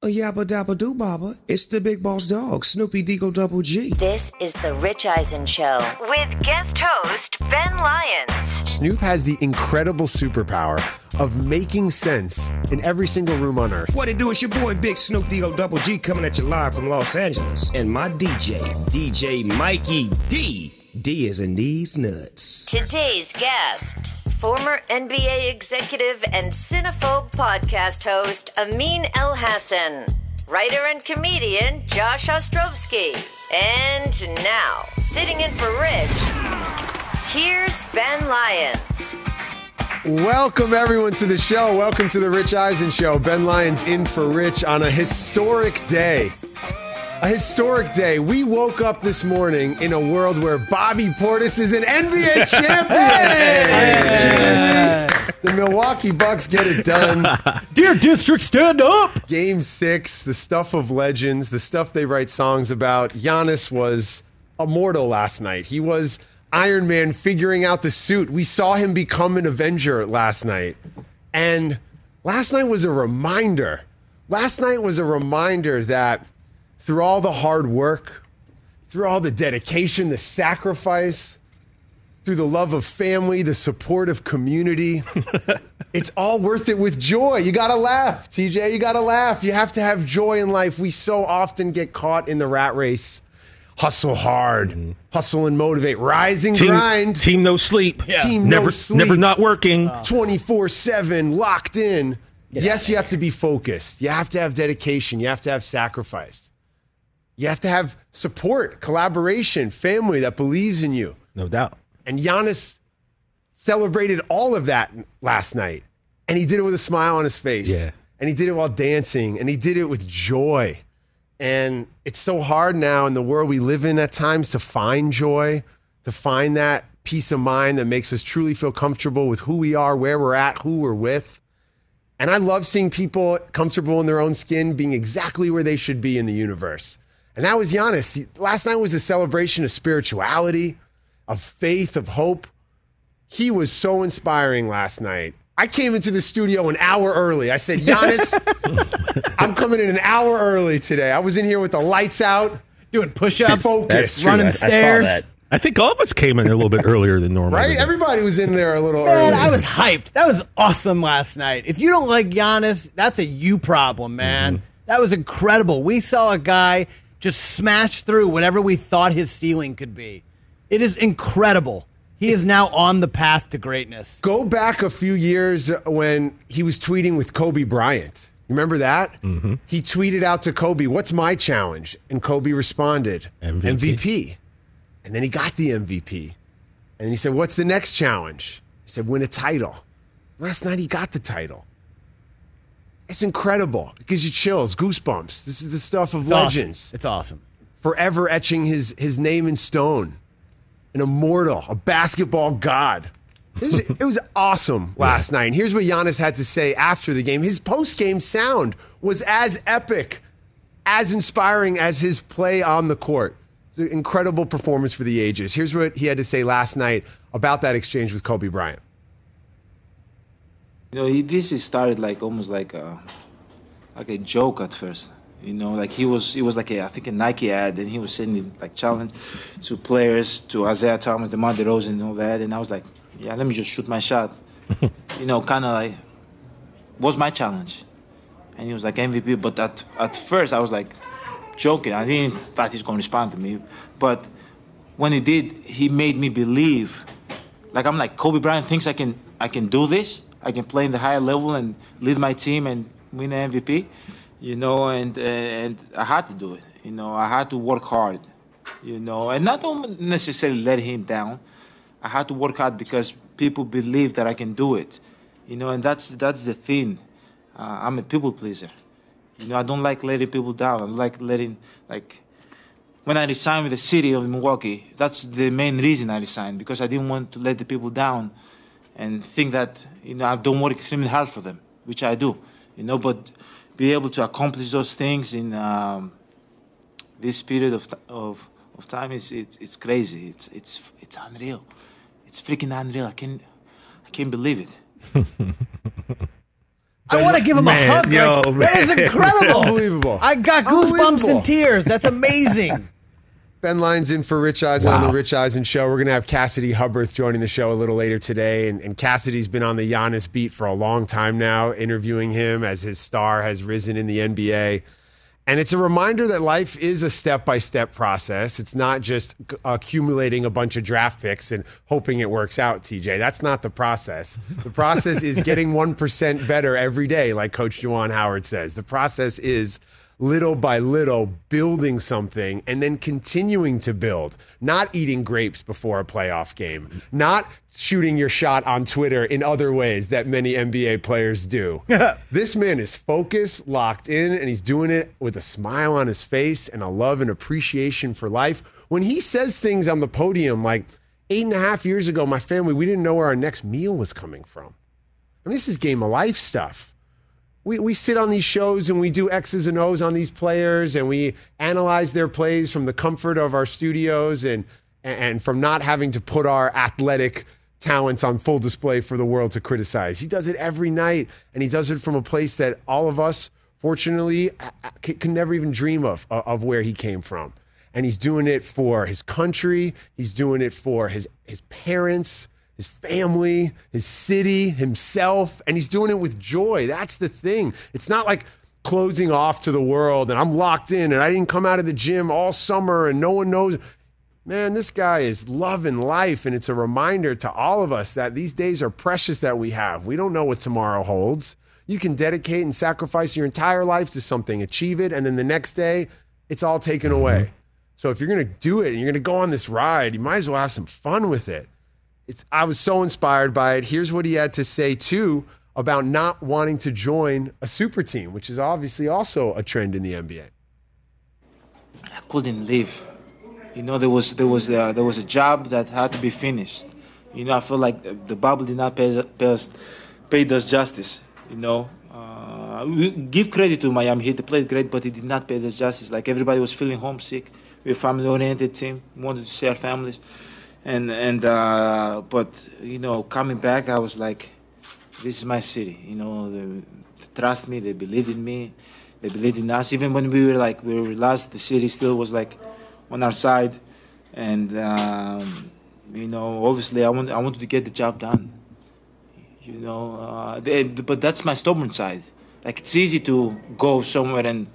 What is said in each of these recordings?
Oh, yabba dabba doo baba. It's the big boss dog, Snoopy Deagle Double G. This is the Rich Eisen Show with guest host Ben Lyons. Snoop has the incredible superpower of making sense in every single room on earth. What it do? It's your boy, Big Snoop Deagle Double G, coming at you live from Los Angeles. And my DJ, DJ Mikey D. D is in these nuts. Today's guests former NBA executive and Cinephobe podcast host Amin Elhassan, writer and comedian Josh Ostrovsky, and now, sitting in for Rich, here's Ben Lyons. Welcome, everyone, to the show. Welcome to the Rich Eisen Show. Ben Lyons in for Rich on a historic day. A historic day. We woke up this morning in a world where Bobby Portis is an NBA champion. The Milwaukee Bucks get it done. Deer District, stand up! Game six, the stuff of legends, the stuff they write songs about. Giannis was immortal last night. He was Iron Man figuring out the suit. We saw him become an Avenger last night. And last night was a reminder. Last night was a reminder that through all the hard work, through all the dedication, the sacrifice, through the love of family, the support of community, it's all worth it with joy. You gotta laugh, TJ. You gotta laugh. You have to have joy in life. We so often get caught in the rat race. Hustle hard, mm-hmm. hustle and motivate, rising Team, grind. team no sleep. Team no never, sleep. never not working. Uh. 24 7, locked in. yes, you have to be focused. You have to have dedication. You have to have sacrifice. You have to have support, collaboration, family that believes in you. No doubt. And Giannis celebrated all of that last night. And he did it with a smile on his face. Yeah. And he did it while dancing. And he did it with joy. And it's so hard now in the world we live in at times to find joy, to find that peace of mind that makes us truly feel comfortable with who we are, where we're at, who we're with. And I love seeing people comfortable in their own skin, being exactly where they should be in the universe. And that was Giannis. Last night was a celebration of spirituality, of faith, of hope. He was so inspiring last night. I came into the studio an hour early. I said, Giannis, I'm coming in an hour early today. I was in here with the lights out, Doing push-ups, focused, running stairs. I think all of us came in a little bit earlier than normal. right? Everybody was in there a little Man, early. I was hyped. That was awesome last night. If you don't like Giannis, that's a you problem, man. Mm-hmm. That was incredible. We saw a guy just smash through whatever we thought his ceiling could be. It is incredible. He is now on the path to greatness. Go back a few years when he was tweeting with Kobe Bryant. Remember that? Mm-hmm. He tweeted out to Kobe, What's my challenge? And Kobe responded, MVP. And then he got the MVP. And then he said, What's the next challenge? He said, Win a title. Last night he got the title. It's incredible. It gives you chills, goosebumps. This is the stuff of It's awesome. legends. It's awesome. Forever etching his, his name in stone. An immortal, a basketball god. It was, it was awesome last night. And here's what Giannis had to say after the game. His post game sound was as epic, as inspiring as his play on the court. It's an incredible performance for the ages. Here's what he had to say last night about that exchange with Kobe Bryant. You know, he, this is started like almost like a like a joke at first. You know, like he was he was like a I think a Nike ad, and he was sending like challenge to players, to Isaiah Thomas, DeMar DeRozan, and all that. And I was like, yeah, let me just shoot my shot. you know, kind of like was my challenge. and he was like MVP. But at at first I was like joking. I didn't thought he's going to respond to me, but when he did, he made me believe. Like I'm like Kobe Bryant thinks I can I can do this. I can play in the higher level and lead my team and win an MVP. You know, and and I had to do it. You know, I had to work hard. You know, and not necessarily let him down. I had to work hard because people believe that I can do it. You know, and that's that's the thing. Uh, I'm a people pleaser. You know, I don't like letting people down. I like letting like when I resigned with the city of Milwaukee. That's the main reason I resigned because I didn't want to let the people down and think that you know I don't work extremely hard for them, which I do. You know, but be able to accomplish those things in um, this period of of of time is it's it's crazy. It's it's it's unreal. It's freaking unreal. I can't I can't believe it. I want to give him Man, a hug. yo, Greg. that is incredible. Unbelievable. I got goosebumps and tears. That's amazing. Ben Lyons in for Rich Eisen on the Rich Eisen Show. We're going to have Cassidy Hubbarth joining the show a little later today. And, and Cassidy's been on the Giannis beat for a long time now, interviewing him as his star has risen in the NBA. And it's a reminder that life is a step by step process. It's not just accumulating a bunch of draft picks and hoping it works out, TJ. That's not the process. The process is getting 1% better every day, like Coach Juwan Howard says. The process is little by little building something and then continuing to build, not eating grapes before a playoff game, not shooting your shot on Twitter in other ways that many NBA players do. this man is focused, locked in, and he's doing it with a smile on his face and a love and appreciation for life. When he says things on the podium like, eight and a half years ago, my family, we didn't know where our next meal was coming from. I mean, this is game of life stuff we, we sit on these shows and we do X's and O's on these players and we analyze their plays from the comfort of our studios and and from not having to put our athletic talents on full display for the world to criticize. He does it every night and he does it from a place that all of us fortunately can never even dream of of where he came from. And he's doing it for his country, he's doing it for his his parents, his family, his city, himself, and he's doing it with joy. That's the thing. It's not like closing off to the world and I'm locked in and I didn't come out of the gym all summer and no one knows. Man, this guy is loving life, and it's a reminder to all of us that these days are precious that we have. We don't know what tomorrow holds. You can dedicate and sacrifice your entire life to something, achieve it, and then the next day, it's all taken mm-hmm. away. So if you're going to do it and you're going to go on this ride, you might as well have some fun with it it's I was so inspired by it. Here's what he had to say too about not wanting to join a super team, which is obviously also a trend in the NBA. I couldn't live. You know, there was there was uh, there was a job that had to be finished. You know, I feel like the, bubble did not pay, pay us paid us justice. You know, uh, give credit to Miami Heat. They played great, but it did not pay us justice. Like everybody was feeling homesick. We're a family-oriented team. We wanted to see our families, and and uh, but you know, coming back, I was like, this is my city. You know, they, trust me. They believed in me. They believed in us. Even when we were like we were lost, the city still was like on our side, and um, you know, obviously, I want I wanted to get the job done. You know, uh, they, but that's my stubborn side. Like it's easy to go somewhere and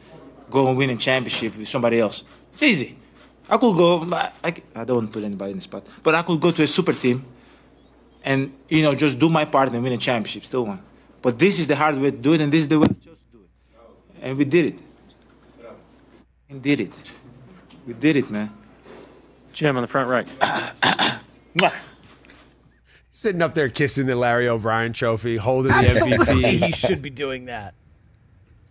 go and win a championship with somebody else. It's easy. I could go. I, I, I don't want to put anybody in the spot, but I could go to a super team, and you know, just do my part and win a championship. Still one. But this is the hard way to do it, and this is the way I chose to do it, and we did it. We did it. We did it, man. Jim on the front right. Sitting up there kissing the Larry O'Brien trophy, holding the Absolutely, he should be doing that.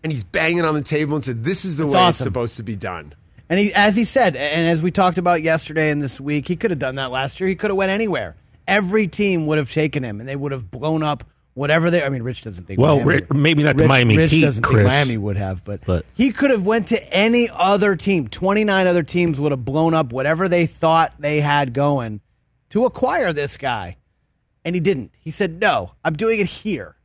and he's banging on the table and said, "This is the It's way it's supposed to be done." And he, as he said, and as we talked about yesterday and this week, he could have done that last year. He could have went anywhere. Every team would have taken him, and they would have blown up whatever they. I mean, Rich doesn't think. Well, Miami, maybe not the Rich, Miami Rich Heat, doesn't Chris. think Miami would have, but, But- he could have went to any other team. Twenty nine other teams would have blown up whatever they thought they had going to acquire this guy, and he didn't. He said, "No, I'm doing it here."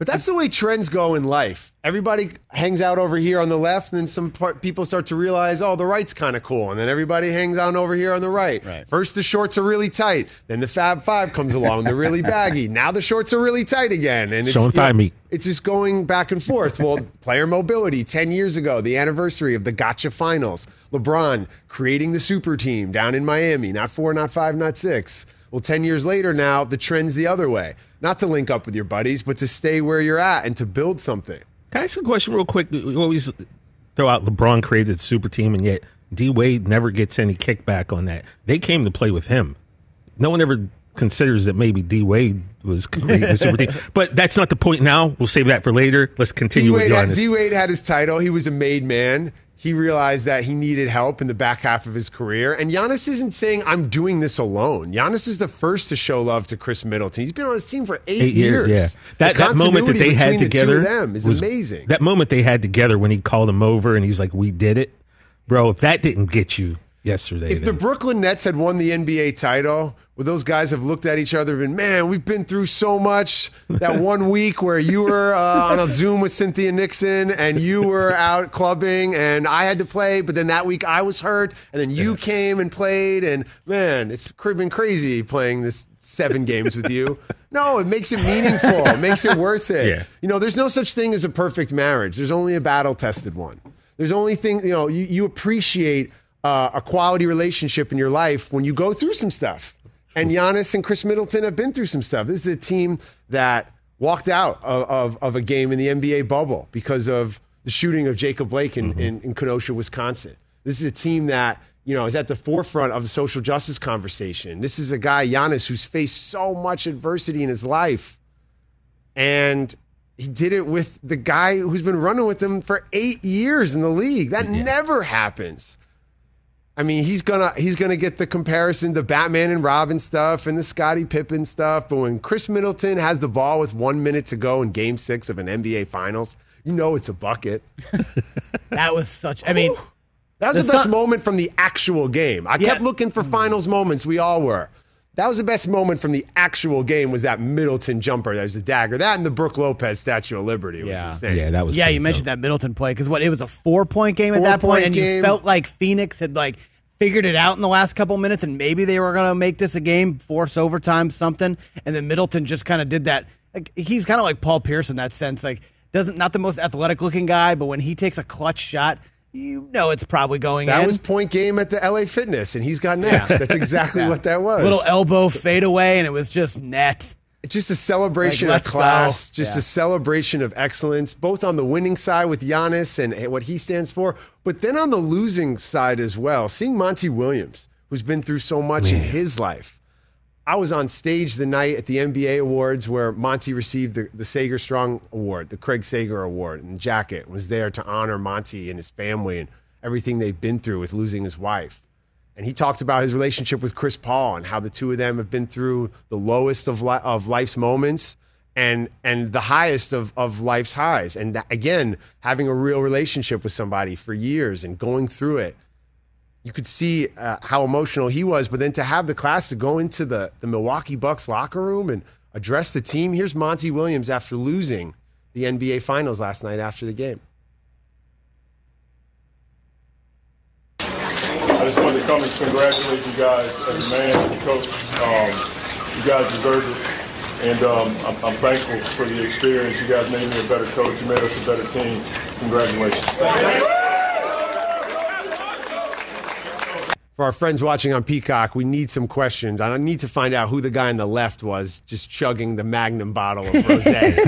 But that's the way trends go in life. Everybody hangs out over here on the left, and then some part, people start to realize, oh, the right's kind of cool. And then everybody hangs out over here on the right. Right. First, the shorts are really tight. Then the Fab Five comes along. They're really baggy. Now the shorts are really tight again. And it's, Showing thigh meat. it's just going back and forth. Well, player mobility, 10 years ago, the anniversary of the gotcha finals. LeBron creating the super team down in Miami, not four, not five, not six. Well, 10 years later now, the trend's the other way. Not to link up with your buddies, but to stay where you're at and to build something. Can I ask a question real quick? We always throw out LeBron created the super team, and yet D Wade never gets any kickback on that. They came to play with him. No one ever considers that maybe D Wade was creating the super team. But that's not the point now. We'll save that for later. Let's continue with D-Wade had, Giannis. D-Wade had his title. He was a made man. He realized that he needed help in the back half of his career. And Giannis isn't saying, I'm doing this alone. Giannis is the first to show love to Khris Middleton. He's been on his team for eight, Eight years, yeah. That that moment that they had the together them is was- amazing. That moment they had together when he called him over and he was like, "We did it, bro." If that didn't get you yesterday, If the Brooklyn Nets had won the NBA title, would those guys have looked at each other and been, man, we've been through so much. That one week where you were uh, on a Zoom with Cynthia Nixon and you were out clubbing and I had to play, but then that week I was hurt and then you came and played. And man, it's been crazy playing this seven games with you. No, it makes it meaningful. It makes it worth it. Yeah. You know, there's no such thing as a perfect marriage. There's only a battle tested one. There's only thing, you know, you, you appreciate uh, a quality relationship in your life when you go through some stuff. And Giannis and Khris Middleton have been through some stuff. This is a team that walked out of, of, of a game in the NBA bubble because of the shooting of Jacob Blake in, in, in Kenosha, Wisconsin. This is a team that, you know, is at the forefront of the social justice conversation. This is a guy, Giannis, who's faced so much adversity in his life. And he did it with the guy who's been running with him for eight years in the league. That never happens. I mean, he's gonna he's gonna get the comparison, the Batman and Robin stuff and the Scottie Pippen stuff. But when Khris Middleton has the ball with one minute to go in Game Six of an NBA Finals, you know it's a bucket. That was such. I mean, That was The the, best Sun- moment from the actual game. I Yeah. kept looking for finals moments. We all were. That was the best moment from the actual game. Was that Middleton jumper? That was the dagger. That and the Brooke Lopez Statue of Liberty was Yeah. insane. yeah, that was yeah, you mentioned dope. that Middleton play because what it was a four point game at that Four-point point, and you felt like Phoenix had like figured it out in the last couple minutes, and maybe they were going to make this a game, force overtime, something, and then Middleton just kind of did that. Like, he's kind of like Paul Pierce in that sense, like doesn't not the most athletic looking guy, but when he takes a clutch shot, you know it's probably going in. That in. was point game at the LA Fitness, and he's got next. That's exactly Yeah. what that was. little elbow fade away, and it was just net. Just a celebration Like, of class, go. just Yeah. a celebration of excellence, both on the winning side with Giannis and what he stands for, but then on the losing side as well. Seeing Monty Williams, who's been through so much in his life. I was on stage the night at the NBA Awards where Monty received the, the Sager Strong Award, the Craig Sager Award, and Jacket was there to honor Monty and his family and everything they've been through with losing his wife. And he talked about his relationship with Chris Paul and how the two of them have been through the lowest of, li- of life's moments and and the highest of, of life's highs. And that, again, having a real relationship with somebody for years and going through it. You could see uh, how emotional he was, but then to have the class to go into the, the Milwaukee Bucks locker room and address the team. Here's Monty Williams after losing the NBA Finals last night after the game. I just wanted to come and congratulate you guys as a man, as a coach. Um, you guys deserve it. And um, I'm, I'm thankful for the experience. You guys made me a better coach. You made us a better team. Congratulations. For our friends watching on Peacock, we need some questions. I need to find out who the guy on the left was just chugging the Magnum bottle of rosé.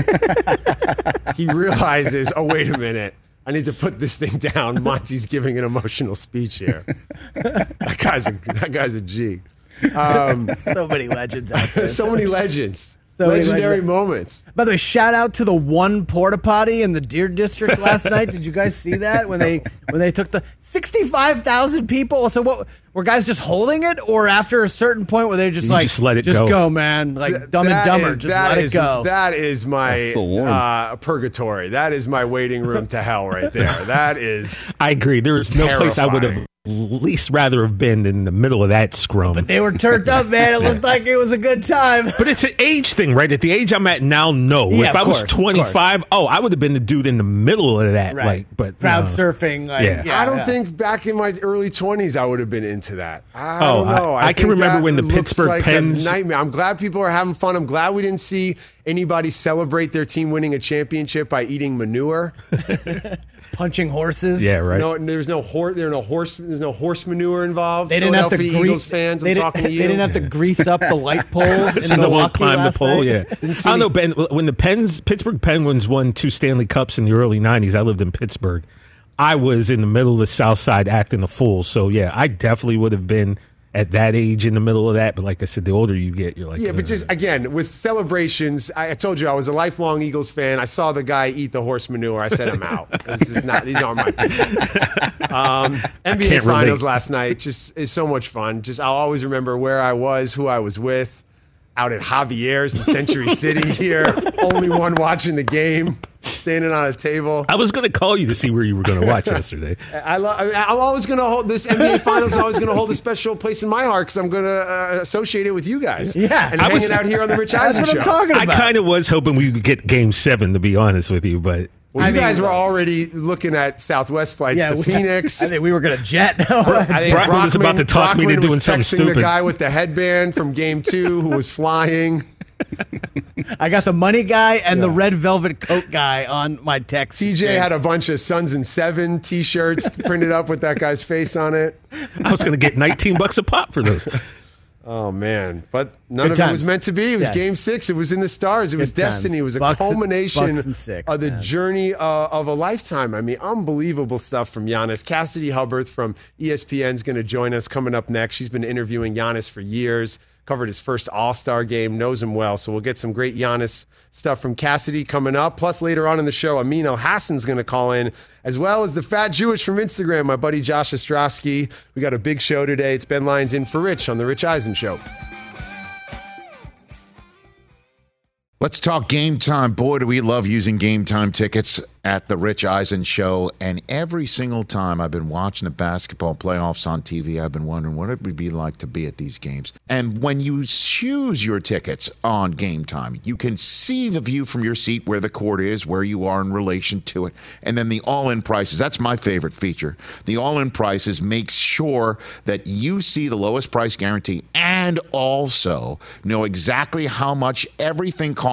he realizes, oh, wait a minute. I need to put this thing down. Monty's giving an emotional speech here. that guy's a, that guy's a G. Um, so many legends out there. so many legends. So Legendary legends. moments. By the way, shout out to the one porta potty in the Deer District last night. Did you guys see that when they when they took the sixty five thousand people? So what were guys just holding it, or after a certain point where they just You like just let it just go. man, like Th- Dumb and Dumber, is- just let is- it go. That is my That's so warm. uh, purgatory. That is my waiting room to hell right there. That is. I agree. There is no place I would have Terrifying. Least rather have been in the middle of that scrum. But They were turned up, man. It looked like it was a good time. But it's an age thing, right? At the age I'm at now, no. Yeah, if I was course, of 25, oh, I would have been the dude in the middle of that. Right. Like, but Crowd no. surfing. Like, Yeah. yeah. I don't yeah. think back in my early 20s I would have been into that. I Oh, don't know. I- I can remember when the Pittsburgh like Pens- nightmare. I'm glad people are having fun. I'm glad we didn't see anybody celebrate their team winning a championship by eating manure. punching horses. Yeah, right. No, there's no horse. There no horse. There's no horse manure involved. They didn't have to Philadelphia grease. Fans. they I'm didn't, talking to you. They didn't have to grease up the light poles in Someone Milwaukee climbed the pole. night. Yeah, Didn't see I don't know. Ben, when the Pens, Pittsburgh Penguins won two Stanley Cups in the early '90s, I lived in Pittsburgh. I was in the middle of the South Side acting a fool. So yeah, I definitely would have been at that age in the middle of that. But like I said, the older you get, you're like, Yeah, but just again with celebrations, I, I told you I was a lifelong Eagles fan. I saw the guy eat the horse manure. I said, "I'm out. this is not. These aren't my people." Um, NBA Finals relate. last night just is so much fun. Just I'll always remember where I was, who I was with. Out at Javier's in Century City here, only one watching the game, standing on a table. I was going to call you to see where you were going to watch yesterday. I lo- I mean, I'm always going to hold this NBA Finals. is always going to hold a special place in my heart because I'm going to uh, associate it with you guys. Yeah. and I hanging was- out here on the Rich That's Eisen what show. I'm talking I kind of was hoping we would get Game Seven, to be honest with you, but Well, I you mean- guys were already looking at Southwest flights yeah, to we- Phoenix. I think we were going to jet. I think Brockman was about to talk me into Brockman doing was something stupid. The guy with the headband from Game Two, who was flying. I got the money guy and the red velvet coat guy on my text. TJ had a bunch of Suns and Seven T-shirts printed up with that guy's face on it. I was going to get 19 bucks a pop for those. Oh man, but none Good of it was meant to be. It was Yeah. Game Six. It was in the stars. It was Good times. destiny. It was a Bucks culmination Bucks and six, of the man. journey uh, of a lifetime. I mean, unbelievable stuff from Giannis. Cassidy Hubbarth from ESPN is going to join us coming up next. She's been interviewing Giannis for years. Covered his first All Star game, knows him well. So we'll get some great Giannis stuff from Cassidy coming up. Plus, later on in the show, Amin Elhassan's going to call in, as well as the Fat Jewish from Instagram, my buddy Josh Ostrovsky. We got a big show today. It's Ben Lyons in for Rich on the Rich Eisen Show. Let's talk game time. Boy, do we love using game time tickets at the Rich Eisen Show. And every single time I've been watching the basketball playoffs on TV, I've been wondering what it would be like to be at these games. And when you choose your tickets on game time, you can see the view from your seat where the court is, where you are in relation to it, and then the all in prices. That's my favorite feature. The all in prices makes sure that you see the lowest price guarantee and also know exactly how much everything costs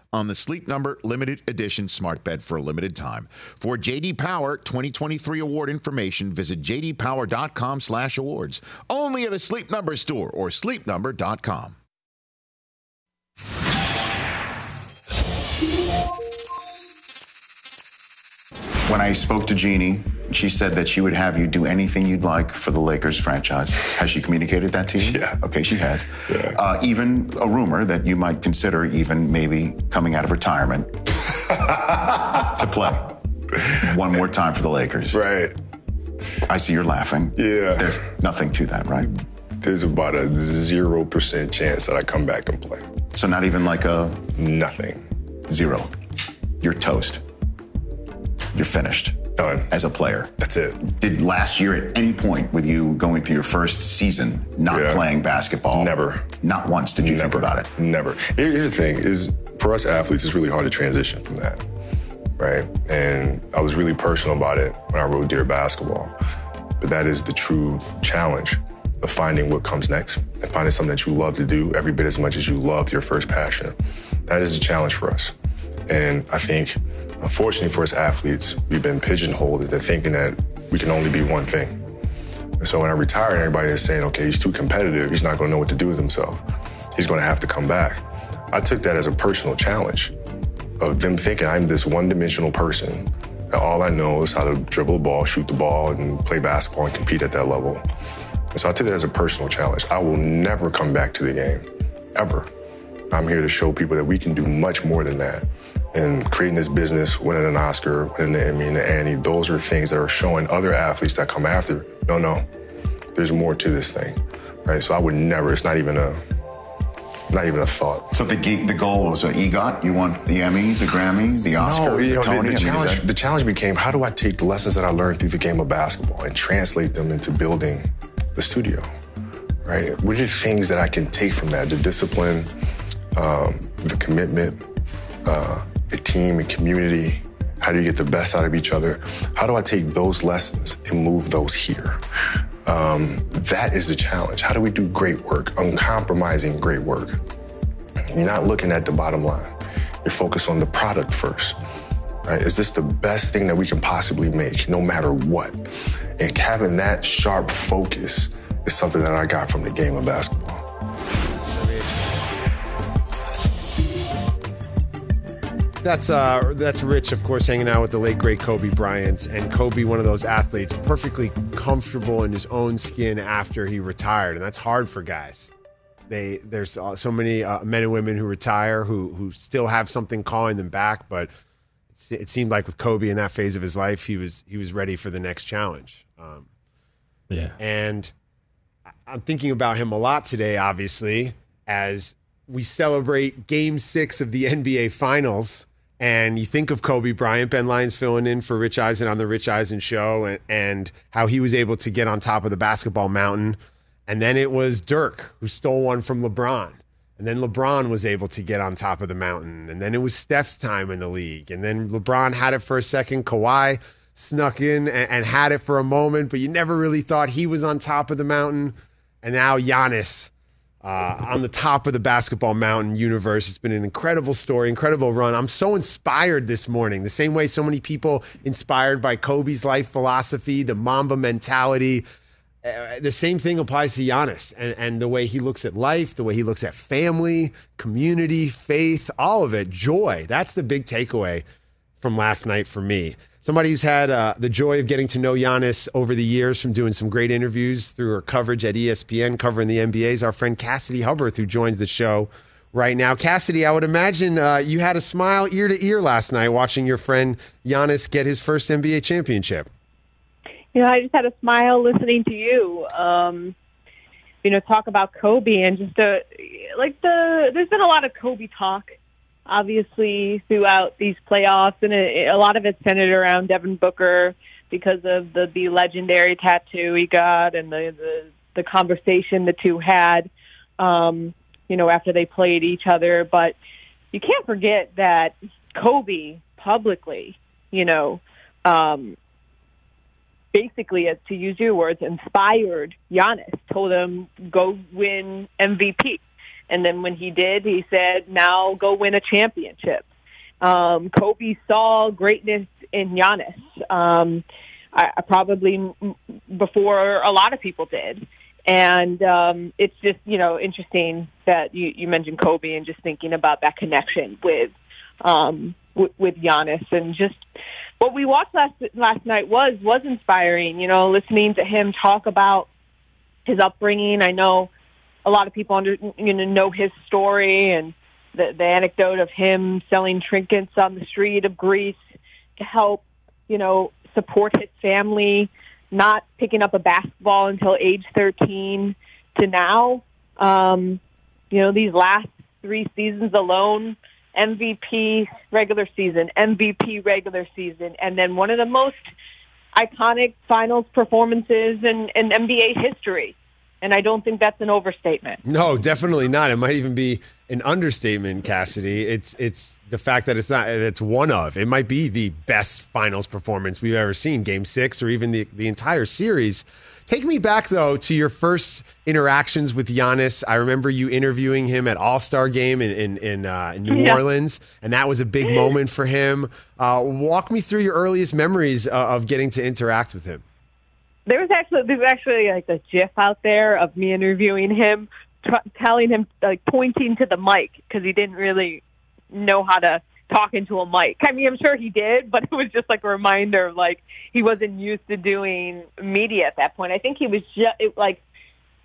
on the Sleep Number limited edition smart bed for a limited time. For JD Power 2023 award information, visit jdpower.com/awards. Only at a Sleep Number store or sleepnumber.com. When I spoke to Jeanie, she said that she would have you do anything you'd like for the Lakers franchise. Has she communicated that to you? Yeah. Okay, she has. Uh, even a rumor that you might consider even maybe coming out of retirement to play one more time for the Lakers. Right. I see you're laughing. Yeah. There's nothing to that, right? There's about a 0% chance that I come back and play. So not even like a Nothing. zero. You're toast. You're finished. Done. As a player. That's it. Did last year at any point with you going through your first season not Yeah. playing basketball? Never. Not once did you think about it? Never. Here's the thing: is for us athletes, it's really hard to transition from that, right? And I was really personal about it when I wrote Dear Basketball. But that is the true challenge of finding what comes next and finding something that you love to do every bit as much as you love your first passion. That is a challenge for us. And I think, unfortunately for us athletes, we've been pigeonholed into thinking that we can only be one thing. And so when I retired, everybody is saying, okay, he's too competitive. He's not going to know what to do with himself. He's going to have to come back. I took that as a personal challenge of them thinking I'm this one dimensional person that all I know is how to dribble a ball, shoot the ball, and play basketball and compete at that level. And so I took that as a personal challenge. I will never come back to the game, ever. I'm here to show people that we can do much more than that. And creating this business, winning an Oscar, winning the Emmy and the Annie, those are things that are showing other athletes that come after, no, no, there's more to this thing, right? So I would never, it's not even a, not even a thought. So the the goal was an EGOT. You want the Emmy, the Grammy, the Oscar, No, you the know, Tony. the, the challenge, that- the challenge became how do I take the lessons that I learned through the game of basketball and translate them into building the studio, right? What are the things that I can take from that? The discipline, um, the commitment, uh, the team and community. How do you get the best out of each other? How do I take those lessons and move those here? Um, that is the challenge. How do we do great work, uncompromising great work? You're not looking at the bottom line. You're focused on the product first. Right? Is this the best thing that we can possibly make, no matter what? And having that sharp focus is something that I got from the game of basketball. That's uh, that's Rich, of course, hanging out with the late great Kobe Bryant, and Kobe, one of those athletes, perfectly comfortable in his own skin after he retired, and that's hard for guys. They there's uh, so many uh, men and women who retire who who still have something calling them back, but it, seemed like with Kobe in that phase of his life, he was he was ready for the next challenge. Um, Yeah. and I'm thinking about him a lot today, obviously, as we celebrate game six of the NBA Finals. And you think of Kobe Bryant, Ben Lyons filling in for Rich Eisen on the Rich Eisen show, and, and how he was able to get on top of the basketball mountain. And then it was Dirk who stole one from LeBron. And then LeBron was able to get on top of the mountain. And then it was Steph's time in the league. And then LeBron had it for a second. Kawhi snuck in and, and had it for a moment, but you never really thought he was on top of the mountain. And now Giannis uh, on the top of the basketball mountain universe. It's been an incredible story, incredible run. I'm so inspired this morning, the same way so many people inspired by Kobe's life philosophy, the Mamba mentality. Uh, the same thing applies to Giannis and, and the way he looks at life, the way he looks at family, community, faith, all of it, joy. That's the big takeaway from last night for me. Somebody who's had uh, the joy of getting to know Giannis over the years from doing some great interviews through her coverage at ESPN covering the NBA is our friend Cassidy Hubbarth, who joins the show right now. Cassidy, I would imagine uh, you had a smile ear to ear last night watching your friend Giannis get his first NBA championship. You know, I just had a smile listening to you. Um, you know, talk about Kobe and just uh like the. There's been a lot of Kobe talk, obviously, throughout these playoffs, and it, a lot of it centered around Devin Booker because of the the legendary tattoo he got and the the, the conversation the two had. Um, you know, after they played each other, but you can't forget that Kobe publicly, you know, um, basically, as to use your words, inspired Giannis, told him go win MVP, and then when he did, he said, "Now go win a championship." Um, Kobe saw greatness in Giannis. Um, I, I probably before a lot of people did. And um, it's just you know interesting that you, you mentioned Kobe and just thinking about that connection with um, w- with Giannis and just what we watched last last night was was inspiring. You know, listening to him talk about his upbringing. I know a lot of people under you know know his story and the the anecdote of him selling trinkets on the street of Greece to help you know support his family, not picking up a basketball until age thirteen to now. Um, you know, these last three seasons alone, MVP regular season, MVP regular season, and then one of the most iconic finals performances in, in NBA history. And I don't think that's an overstatement. No, definitely not. It might even be an understatement, Cassidy. It's it's the fact that it's not it's one of. It might be the best finals performance we've ever seen, game six or even the, the entire series. Take me back though to your first interactions with Giannis. I remember you interviewing him at All Star Game in in, in, uh, in New Yeah. Orleans, and that was a big moment for him. Uh, walk me through your earliest memories uh, of getting to interact with him. There was actually there's actually like a GIF out there of me interviewing him, tr- telling him like pointing to the mic because he didn't really know how to talk into a mic. I mean, I'm sure he did, but it was just like a reminder of like he wasn't used to doing media at that point. I think he was just it, like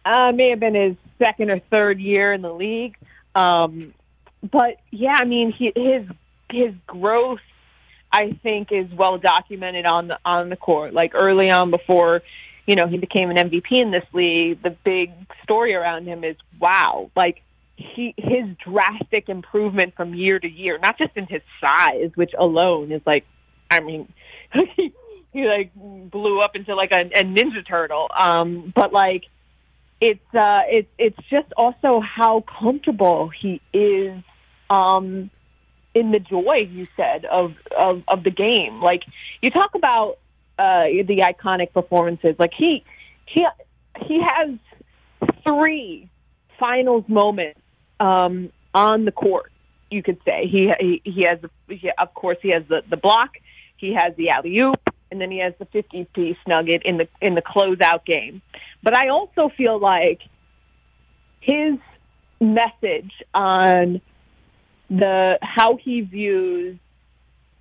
uh, may have been his second or third year in the league. Um, but yeah, I mean, he, his his growth, I think, is well documented on the on the court. Like early on, before you know he became an MVP in this league, the big story around him is wow, like he his drastic improvement from year to year, not just in his size, which alone is like, I mean, he, he like blew up into like a, a ninja turtle. Um, but like it's uh it's it's just also how comfortable he is um in the joy you said of of of the game. Like you talk about uh the iconic performances. Like he he he has three finals moments um on the court you could say. He he, he has he, of course he has the the block he has the alley oop and then he has the 50 piece nugget in the in the closeout game. But I also feel like his message on the how he views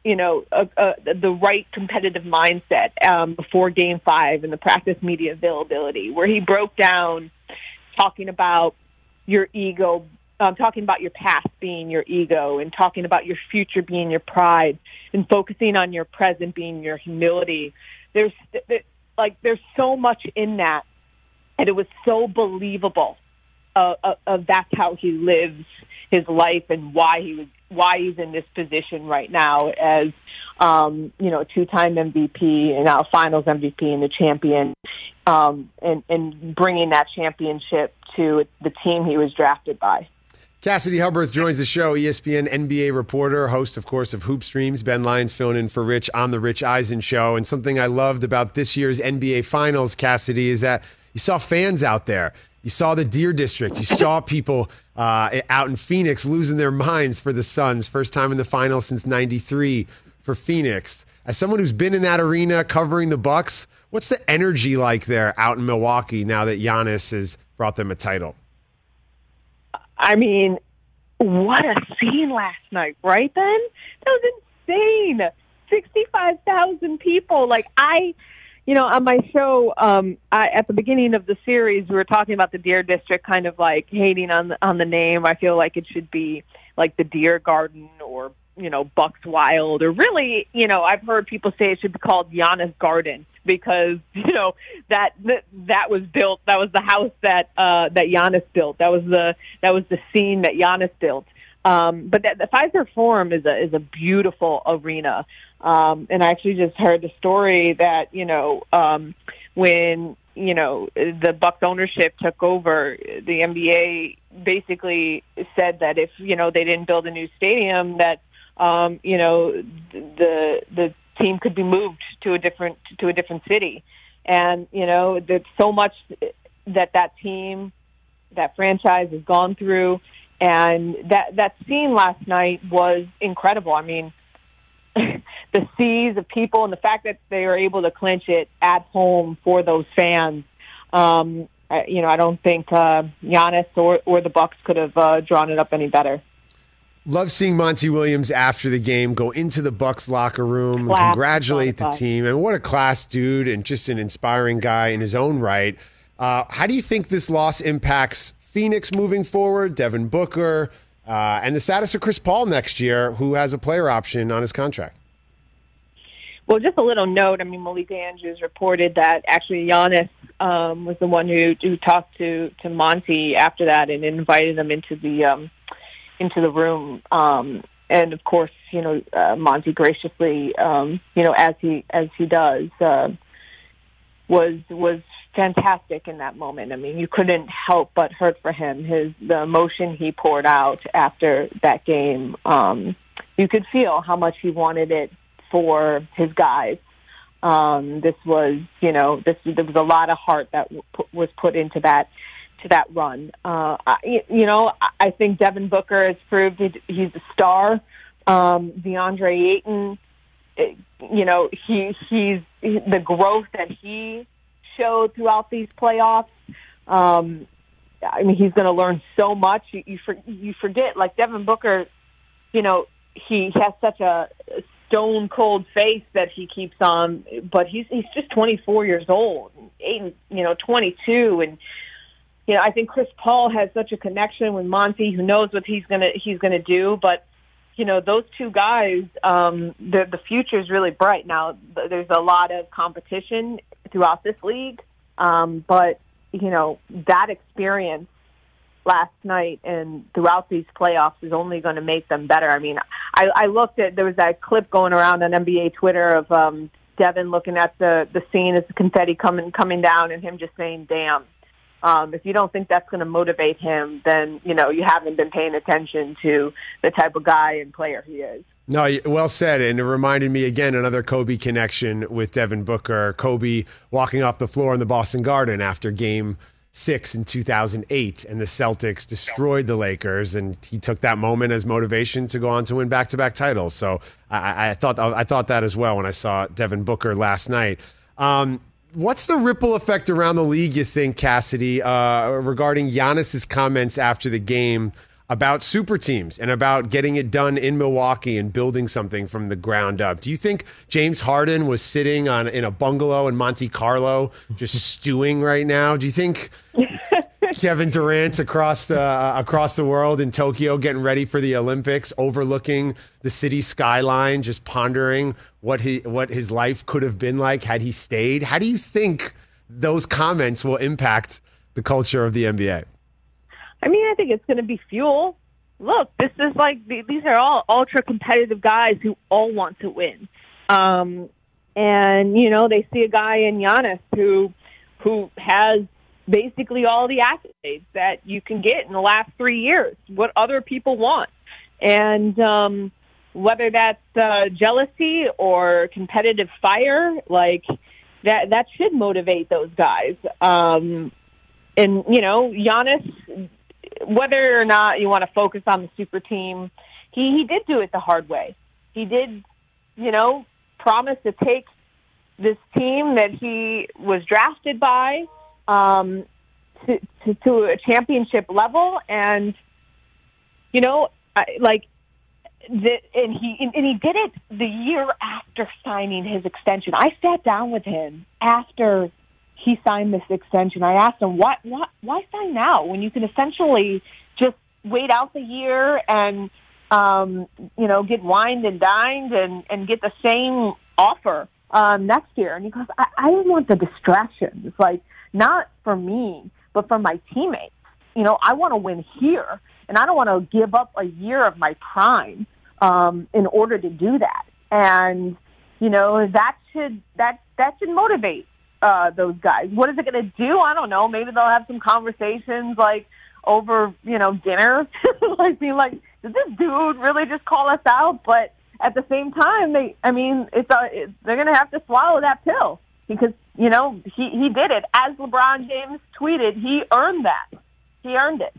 you know uh, uh, the right competitive mindset um, before game five and the practice media availability where he broke down talking about your ego um, talking about your past being your ego and talking about your future being your pride and focusing on your present being your humility. There's there, like there's so much in that and it was so believable uh, of that's how he lives his life and why he was why he's in this position right now as um, you know two-time MVP and now Finals MVP and the champion, um, and and bringing that championship to the team he was drafted by. Cassidy Hubbarth joins the show, ESPN NBA reporter, host, of course, of Hoop Streams. Ben Lyons filling in for Rich on the Rich Eisen show. And something I loved about this year's NBA Finals, Cassidy, is that you saw fans out there. You saw the Deer District. You saw people uh, out in Phoenix losing their minds for the Suns. First time in the finals since '93 for Phoenix. As someone who's been in that arena covering the Bucks, what's the energy like there out in Milwaukee now that Giannis has brought them a title? I mean, what a scene last night, right, Ben? That was insane. 65,000 people. Like, I, you know, on my show, um, I, at the beginning of the series, we were talking about the Deer District, kind of like hating on the, on the name. I feel like it should be like the Deer Garden or, you know, Bucks Wild, or really, you know, I've heard people say it should be called Giannis Garden because, you know, that, that, that was built, that was the house that, uh, that Giannis built. That was the, that was the scene that Giannis built. Um, but that, the Fiserv Forum is a is a beautiful arena, um, and I actually just heard the story that you know um, when you know the Bucks ownership took over, the NBA basically said that if you know they didn't build a new stadium, that um, you know the the team could be moved to a different to a different city, and you know there's so much that that team that franchise has gone through and that that scene last night was incredible. I mean, the seas of people and the fact that they were able to clinch it at home for those fans. Um, I- you know, I don't think uh, Giannis or or the Bucks could have uh, drawn it up any better. Love seeing Monty Williams after the game go into the Bucks locker room, Class congratulate the team, and what a class dude and just an inspiring guy in his own right. Uh, how do you think this loss impacts Phoenix moving forward, Devin Booker, uh, and the status of Chris Paul next year, who has a player option on his contract? Well, just a little note. I mean, Malika Andrews reported that actually Giannis um, was the one who, who talked to to Monty after that and invited him into the um, into the room um, and of course, you know, uh, Monty graciously, um, you know, as he as he does, uh, was was fantastic in that moment. I mean, you couldn't help but hurt for him. His the emotion he poured out after that game. Um, you could feel how much he wanted it for his guys. Um, this was, you know, this there was a lot of heart that w- was put into that to that run. Uh, I, you know, I think Devin Booker has proved he, he's a star. Um, DeAndre Ayton, you know, he he's he, the growth that he showed throughout these playoffs. Um, I mean, he's going to learn so much. You you, for, you forget, like Devin Booker, you know, he has such a stone cold face that he keeps on, but he's he's just 24 years old, Ayton, you know, 22, and you know, I think Chris Paul has such a connection with Monty, who knows what he's gonna he's gonna do, but. You know those two guys. Um, the the future is really bright now. There's a lot of competition throughout this league, um, but you know that experience last night and throughout these playoffs is only going to make them better. I mean, I, I looked at there was that clip going around on NBA Twitter of um, Devin looking at the the scene as the confetti coming coming down and him just saying, "Damn." Um, if you don't think that's going to motivate him, then you know you haven't been paying attention to the type of guy and player he is. No, well said. And it reminded me again another Kobe connection with Devin Booker. Kobe walking off the floor in the Boston Garden after game six in 2008, and the Celtics destroyed the Lakers. And he took that moment as motivation to go on to win back to back titles. So I, I thought I thought that as well when I saw Devin Booker last night. Um, What's the ripple effect around the league, you think, Cassidy, uh, regarding Giannis's comments after the game about super teams and about getting it done in Milwaukee and building something from the ground up? Do you think James Harden was sitting on in a bungalow in Monte Carlo just stewing right now? Do you think Kevin Durant's across the uh, across the world in Tokyo getting ready for the Olympics, overlooking the city skyline, just pondering what he what his life could have been like had he stayed? How do you think those comments will impact the culture of the NBA? I mean, I think it's going to be fuel. Look, this is like these are all ultra competitive guys who all want to win, um, and you know they see a guy in Giannis who who has basically all the accolades that you can get in the last three years, what other people want, and um, whether that's uh, jealousy or competitive fire, like that that should motivate those guys. Um, and you know, Giannis whether or not you want to focus on the super team, he he did do it the hard way. He did, you know, promise to take this team that he was drafted by um, to, to to a championship level, and you know, I, like the, and he and he did it the year after signing his extension. I sat down with him after he signed this extension. I asked him, "Why, why, sign now when you can essentially just wait out the year and, um, you know, get wined and dined and and get the same offer um, next year?" And he goes, "I, I don't want the distractions, like not for me, but for my teammates. You know, I want to win here, and I don't want to give up a year of my prime um, in order to do that. And you know, that should that that should motivate uh, those guys. What is it going to do? I don't know. Maybe they'll have some conversations like over, you know, dinner, like be like, did this dude really just call us out? But at the same time, they, I mean, it's a, it, they're going to have to swallow that pill because you know he he did it as LeBron James tweeted. He earned that. He earned it.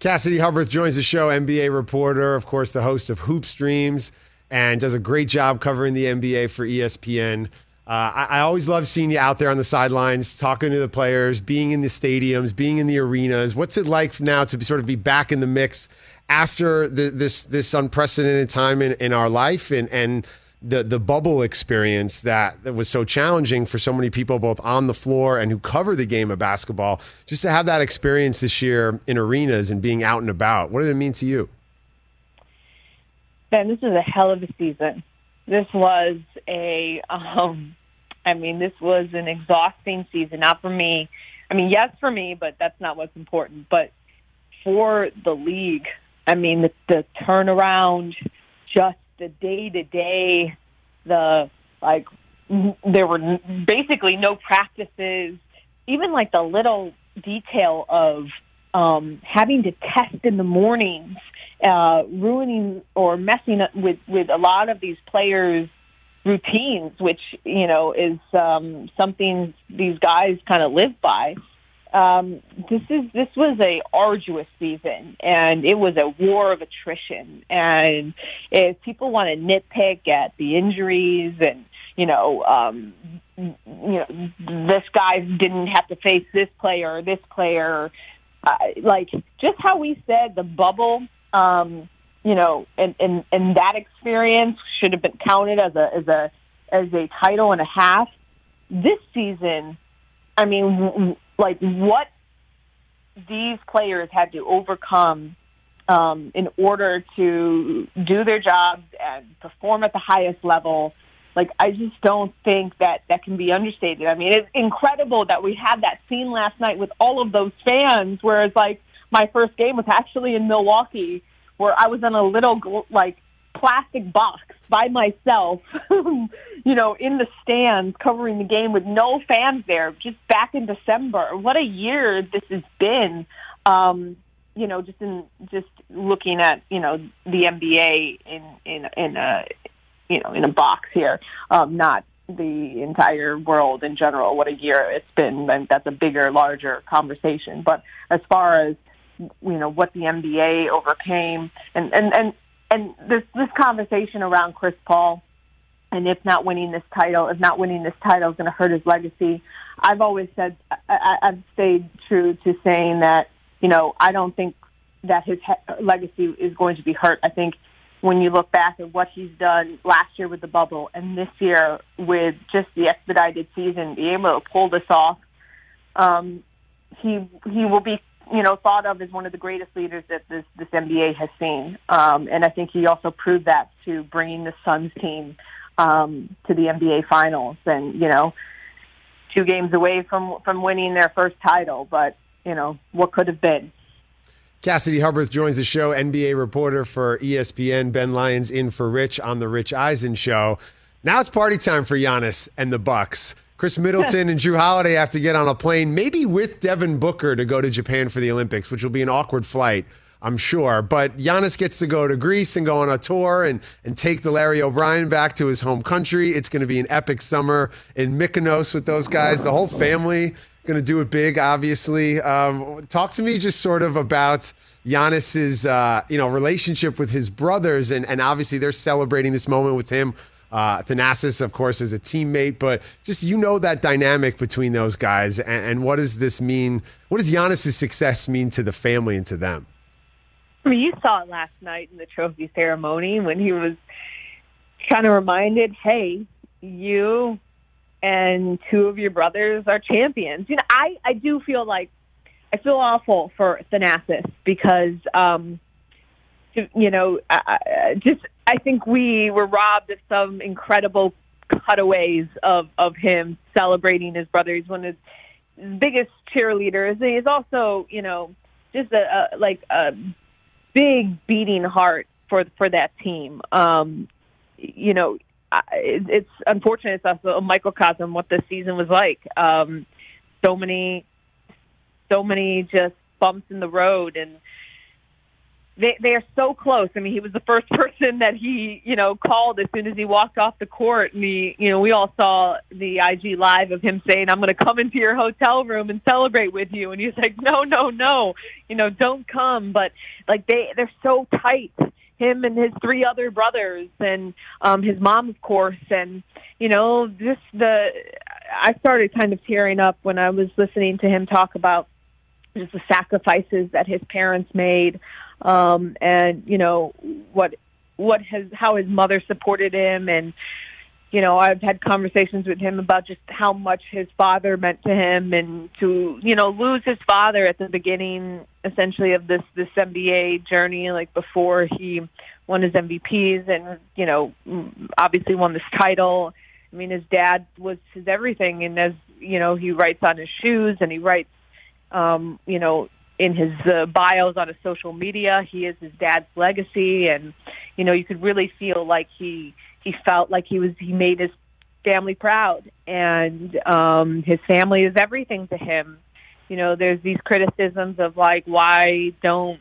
Cassidy Hubbarth joins the show, NBA reporter, of course, the host of Hoop Streams, and does a great job covering the NBA for ESPN. Uh, I, I always love seeing you out there on the sidelines, talking to the players, being in the stadiums, being in the arenas. What's it like now to be, sort of be back in the mix after the, this this unprecedented time in, in our life and and the the bubble experience that, that was so challenging for so many people, both on the floor and who cover the game of basketball. Just to have that experience this year in arenas and being out and about. What did it mean to you? ben this is a hell of a season. This was a, um, I mean, this was an exhausting season. Not for me. I mean, yes, for me, but that's not what's important. But for the league, I mean, the, the turnaround, just the day to day, the like, there were basically no practices, even like the little detail of um, having to test in the mornings, uh, ruining or messing up with, with a lot of these players' routines, which, you know, is um, something these guys kind of live by um, this is this was a arduous season, and it was a war of attrition. And if people want to nitpick at the injuries, and you know, um, you know, this guy didn't have to face this player this player, uh, like just how we said the bubble. Um, you know, and, and and that experience should have been counted as a as a as a title and a half. This season, I mean, w- like what these players had to overcome um, in order to do their jobs and perform at the highest level. Like I just don't think that that can be understated. I mean, it's incredible that we had that scene last night with all of those fans. Whereas, like my first game was actually in Milwaukee, where I was in a little like plastic box by myself, you know, in the stands covering the game with no fans there, just back in December. What a year this has been. Um, you know, just in just looking at you know the NBA in in in a you know in a box here, um, not the entire world in general. What a year it's been. And that's a bigger, larger conversation. But as far as you know what the NBA overcame, and and and and this this conversation around Chris Paul, and if not winning this title, if not winning this title is going to hurt his legacy. I've always said I, I've stayed true to saying that you know I don't think that his he- legacy is going to be hurt. I think when you look back at what he's done last year with the bubble and this year with just the expedited season, being able to pull this off, um, he he will be you know thought of as one of the greatest leaders that this this NBA has seen. Um, and I think he also proved that to bringing the Suns team um, to the NBA Finals, and you know, two games away from from winning their first title. But you know what could have been. Cassidy Hubbarth joins the show, NBA reporter for ESPN. Ben Lyons in for Rich on the Rich Eisen show. Now it's party time for Giannis and the Bucks. Khris Middleton and Jrue Holiday have to get on a plane, maybe with Devin Booker to go to Japan for the Olympics, which will be an awkward flight, I'm sure. But Giannis gets to go to Greece and go on a tour and, and take the Larry O'Brien back to his home country. It's going to be an epic summer in Mykonos with those guys. The whole family going to do it big, obviously. Um, talk to me just sort of about Giannis's, uh, you know, relationship with his brothers, and, and obviously they're celebrating this moment with him. Uh, Thanasis, of course, is a teammate, but just you know that dynamic between those guys, and, and what does this mean? What does Giannis's success mean to the family and to them? I mean, you saw it last night in the trophy ceremony when he was kind of reminded, "Hey, you and two of your brothers are champions." You know, I I do feel like I feel awful for Thanasis because, um, you know, I, just I think we were robbed of some incredible cutaways of of him celebrating his brother. He's one of his biggest cheerleaders. He's also, you know, just a, a like a big beating heart for for that team. Um, you know, it, it's unfortunate. It's also a microcosm what this season was like. Um, so many, so many just bumps in the road, and they they are so close. I mean, he was the first person that he you know called as soon as he walked off the court, and he you know we all saw the IG live of him saying, "I'm going to come into your hotel room and celebrate with you," and he's like, "No, no, no, you know, don't come." But like they they're so tight him and his three other brothers and um his mom of course and you know just the I started kind of tearing up when I was listening to him talk about just the sacrifices that his parents made um and you know what what has how his mother supported him. And you know I've had conversations with him about just how much his father meant to him and to you know lose his father at the beginning essentially of this this NBA journey like before he won his MVPs and you know obviously won this title. I mean his dad was his everything. And as you know he writes on his shoes and he writes um you know in his uh, bios on his social media. He is his dad's legacy, and you know you could really feel like he he felt like he was he made his family proud, and um, his family is everything to him. You know, there's these criticisms of like why don't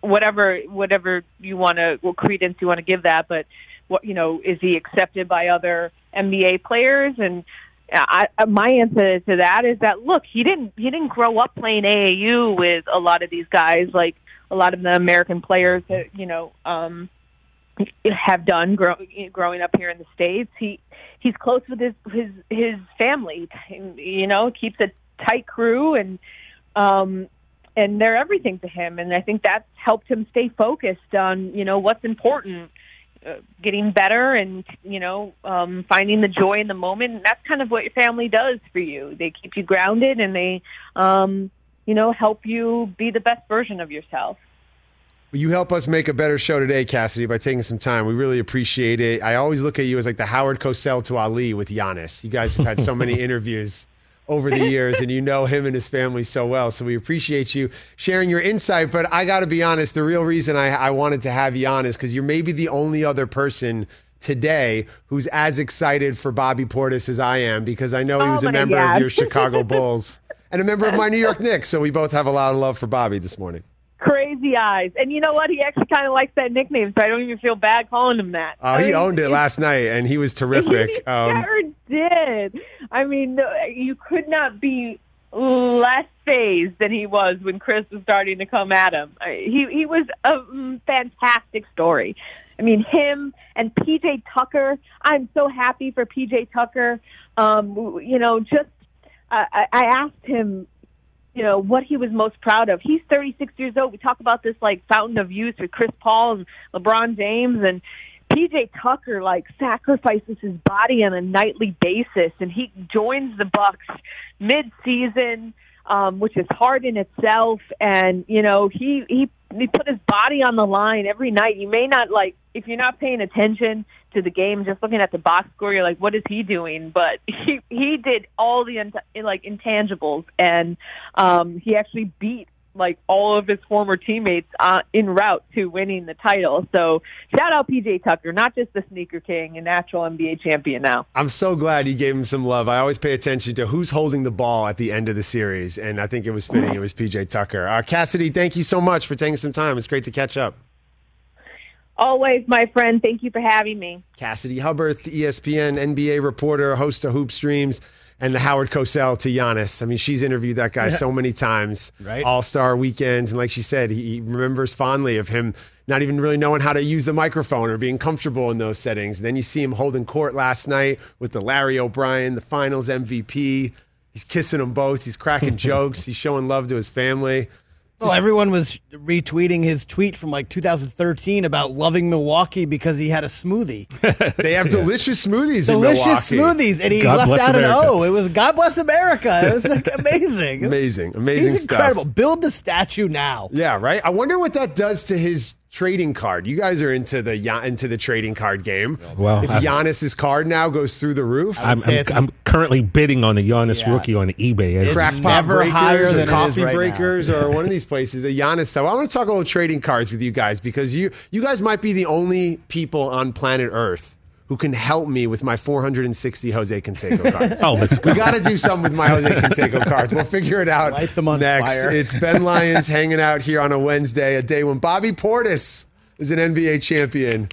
whatever whatever you want to what credence you want to give that, but what you know is he accepted by other NBA players and I, my answer to that is that look, he didn't he didn't grow up playing AAU with a lot of these guys like a lot of the American players that you know um, have done grow, growing up here in the states. He he's close with his his his family. You know, keeps a tight crew and um, and they're everything to him. And I think that's helped him stay focused on you know what's important uh, getting better and you know um finding the joy in the moment and that's kind of what your family does for you they keep you grounded and they um you know help you be the best version of yourself You help us make a better show today, Cassidy, by taking some time. We really appreciate it. I always look at you as like the Howard Cosell to Ali with Giannis. You guys have had so many interviews over the years, and you know him and his family so well. So we appreciate you sharing your insight. But I got to be honest, the real reason I, I wanted to have you on is because you're maybe the only other person today who's as excited for Bobby Portis as I am because I know he Oh was a oh member God. of your Chicago Bulls and a member of my New York Knicks. So we both have a lot of love for Bobby this morning. Eyes and you know what he actually kind of likes that nickname so i don't even feel bad calling him that Uh, he owned it last night, and he was terrific. He Um, sure did. I mean, you could not be less fazed than he was when Chris was starting to come at him. He he was a mm, fantastic story. I mean, him and PJ Tucker. I'm so happy for PJ Tucker. Um, you know, just I I asked him you know what he was most proud of. He's 36 years old. We talk about this like fountain of youth with Chris Paul and LeBron James and PJ Tucker like sacrifices his body on a nightly basis and he joins the Bucks mid-season um which is hard in itself and you know he he he put his body on the line every night. You may not like if you're not paying attention to the game, just looking at the box score, you're like, what is he doing? But he he did all the like intangibles, and um, he actually beat like all of his former teammates uh, in route to winning the title. So shout out PJ Tucker, not just the sneaker king, and natural NBA champion now. I'm so glad you gave him some love. I always pay attention to who's holding the ball at the end of the series, and I think it was fitting. It was PJ Tucker. Uh, Cassidy, thank you so much for taking some time. It's great to catch up. Always, my friend. Thank you for having me. Cassidy Hubbarth, ESPN NBA reporter, host of Hoop Streams, and the Howard Cosell to Giannis. I mean, she's interviewed that guy Yeah. so many times, Right. All Star weekends, and like she said, he he remembers fondly of him not even really knowing how to use the microphone or being comfortable in those settings. then you see him holding court last night with the Larry O'Brien, the Finals MVP. He's kissing them both. He's cracking jokes. He's showing love to his family. Well, everyone was retweeting his tweet from like 2013 about loving Milwaukee because he had a smoothie. They have delicious smoothies. Delicious in Milwaukee. smoothies, and he God left out America. an O. It was God bless America. It was like amazing. Amazing, amazing He's stuff. incredible. Build the statue now. Yeah, right. I wonder what that does to his trading card. You guys are into the into the trading card game. Well, if I- Giannis's card now goes through the roof, I'm, I'm, I'm currently bidding on the Giannis Yeah. rookie on eBay. As crackpot breakers or coffee right now. breakers or one of these places. The Giannis. So I want to talk a little trading cards with you guys because you you guys might be the only people on planet Earth. Who can help me with my 460 Jose Canseco cards? Oh, let's go. We got to do something with my Jose Canseco cards. We'll figure it out Light them on next. fire. It's Ben Lyons hanging out here on a Wednesday, a day when Bobby Portis is an NBA champion.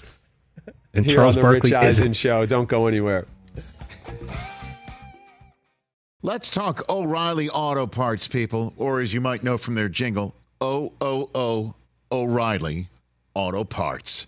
And here Charles on the Barkley Rich Eisen isn't. show. Don't go anywhere. Let's talk O'Reilly Auto Parts, people, or as you might know from their jingle, O O O O'Reilly Auto Parts.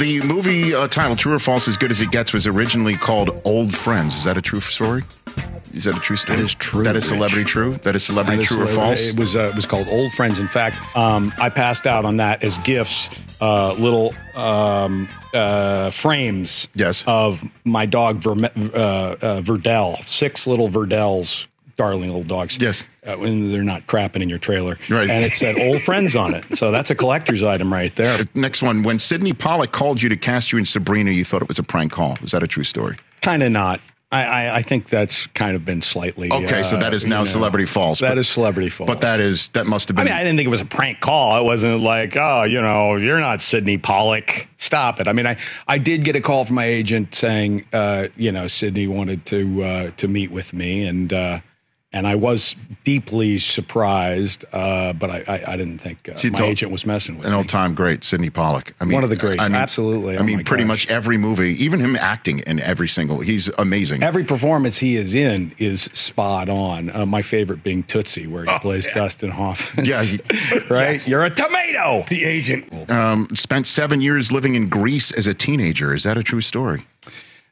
The movie uh, title True or False as Good as It Gets was originally called Old Friends. Is that a true story? Is that a true story? That is true. That is Rich. celebrity true? That is celebrity That is true or false? It was uh, it was called Old Friends. In fact, um, I passed out on that as gifts, uh, little um, uh, frames. Yes. Of my dog Verme- uh, uh, Verdell, six little Verdells, darling little dogs. Yes. Uh, when they're not crapping in your trailer. Right. And it said Old Friends on it. So that's a collector's item right there. Next one. When Sydney Pollack called you to cast you in Sabrina, you thought it was a prank call. Is that a true story? Kind of not. I, I, I think that's kind of been slightly. Okay, so uh, that is you now know, celebrity false. That but, is celebrity false. But that is that must have been. I mean, I didn't think it was a prank call. It wasn't like, oh, you know, you're not Sydney Pollack. Stop it. I mean, I, I did get a call from my agent saying, uh, you know, Sydney wanted to uh, to meet with me, and uh, and I was deeply surprised, uh, but I, I, I didn't think uh, See, my agent was messing with an me. all-time great, Sydney Pollack. I mean, One of the greats, I mean, absolutely. I Oh mean, my pretty gosh. much every movie, even him acting in every single. He's amazing. Every performance he is in is spot on. Uh, my favorite being Tootsie, where he plays Dustin Hoffman. Yeah, he- right. You're a tomato. The agent. Um, spent seven years living in Greece as a teenager. Is that a true story?